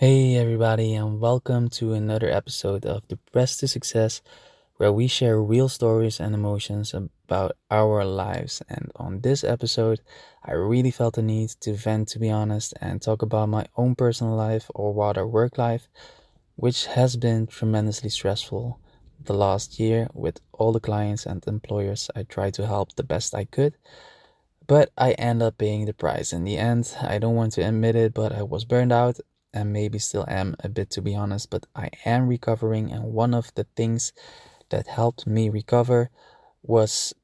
Hey, everybody, and welcome to another episode of Depressed to Success, where we share real stories and emotions about our lives. And on this episode, I really felt the need to vent, to be honest, and talk about my own personal life or rather work life, which has been tremendously stressful the last year with all the clients and employers I tried to help the best I could. But I end up paying the price in the end. I don't want to admit it, but I was burned out and maybe still am a bit to be honest, but I am recovering. And one of the things that helped me recover was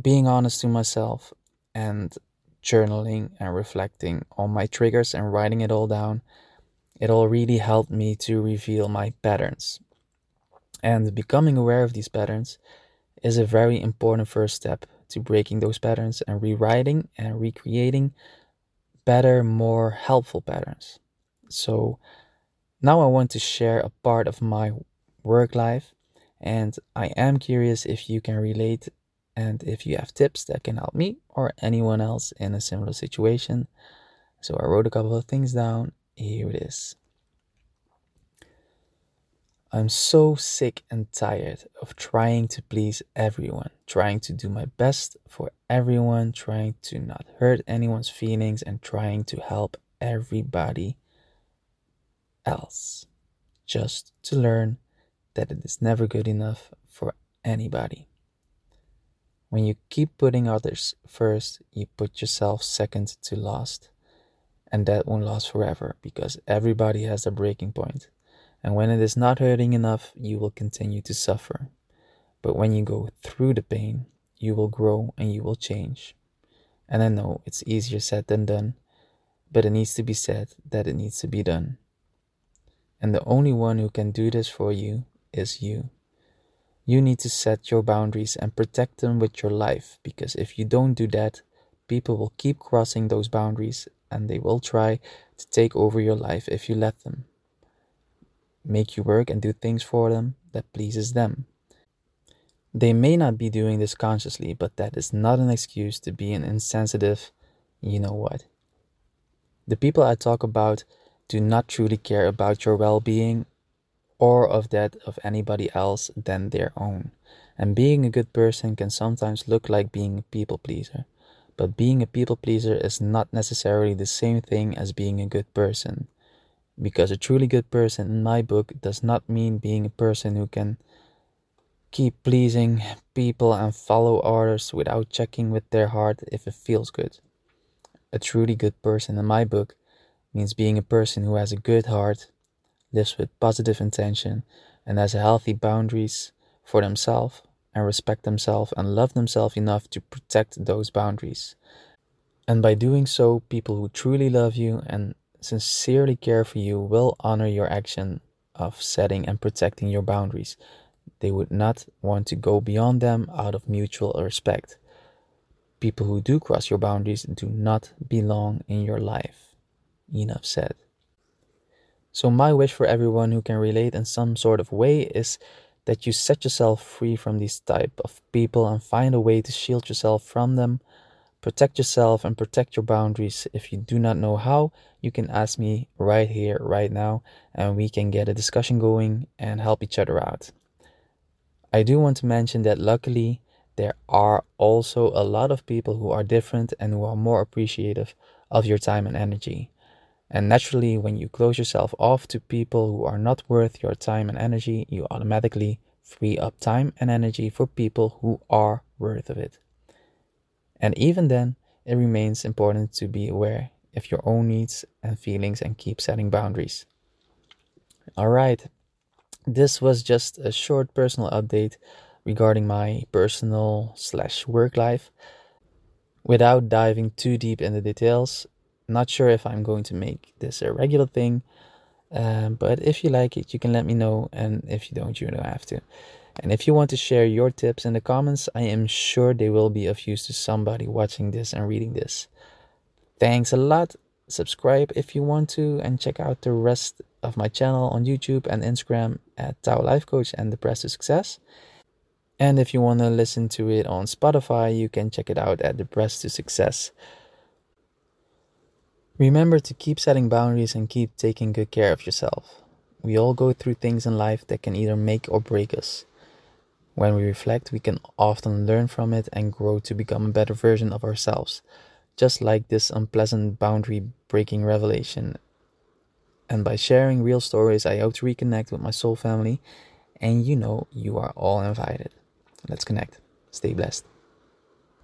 being honest to myself and journaling and reflecting on my triggers and writing it all down. It all really helped me to reveal my patterns. And becoming aware of these patterns is a very important first step to breaking those patterns and rewriting and recreating better, more helpful patterns. So now I want to share a part of my work life, and I am curious if you can relate and if you have tips that can help me or anyone else in a similar situation. So I wrote a couple of things down. Here it is. I'm so sick and tired of trying to please everyone, trying to do my best for everyone, trying to not hurt anyone's feelings, and trying to help everybody else just to learn that it is never good enough for anybody. When you keep putting others first, you put yourself second to last. And that won't last forever because everybody has a breaking point. And when it is not hurting enough, you will continue to suffer. But when you go through the pain, you will grow and you will change. And I know it's easier said than done, but it needs to be said that it needs to be done. And the only one who can do this for you is you. You need to set your boundaries and protect them with your life because if you don't do that, people will keep crossing those boundaries and they will try to take over your life if you let them. Make you work and do things for them that pleases them. They may not be doing this consciously, but that is not an excuse to be an insensitive, you know what. The people I talk about do not truly care about your well being or of that of anybody else than their own. And being a good person can sometimes look like being a people pleaser. But being a people pleaser is not necessarily the same thing as being a good person. Because a truly good person, in my book, does not mean being a person who can keep pleasing people and follow orders without checking with their heart if it feels good. A truly good person, in my book, means being a person who has a good heart, lives with positive intention, and has healthy boundaries for themselves and respect themselves and love themselves enough to protect those boundaries. And by doing so, people who truly love you and sincerely care for you will honor your action of setting and protecting your boundaries. They would not want to go beyond them out of mutual respect. People who do cross your boundaries do not belong in your life. Enough said. So, my wish for everyone who can relate in some sort of way is that you set yourself free from these type of people and find a way to shield yourself from them. Protect yourself and protect your boundaries. If you do not know how, you can ask me right here, right now, and we can get a discussion going and help each other out. I do want to mention that luckily, there are also a lot of people who are different and who are more appreciative of your time and energy. And naturally, when you close yourself off to people who are not worth your time and energy, you automatically free up time and energy for people who are worth of it. And even then, it remains important to be aware of your own needs and feelings and keep setting boundaries. All right, this was just a short personal update regarding my personal slash work life. Without diving too deep in the details, not sure if I'm going to make this a regular thing, um, but if you like it, you can let me know, and if you don't, you don't have to. And if you want to share your tips in the comments, I am sure they will be of use to somebody watching this and reading this. Thanks a lot. Subscribe if you want to, and check out the rest of my channel on YouTube and Instagram at Tao Life Coach and Depressed to Success. And if you want to listen to it on Spotify, you can check it out at Depressed to Success. Remember to keep setting boundaries and keep taking good care of yourself. We all go through things in life that can either make or break us. When we reflect, we can often learn from it and grow to become a better version of ourselves, just like this unpleasant boundary breaking revelation. And by sharing real stories, I hope to reconnect with my soul family, and you know you are all invited. Let's connect. Stay blessed.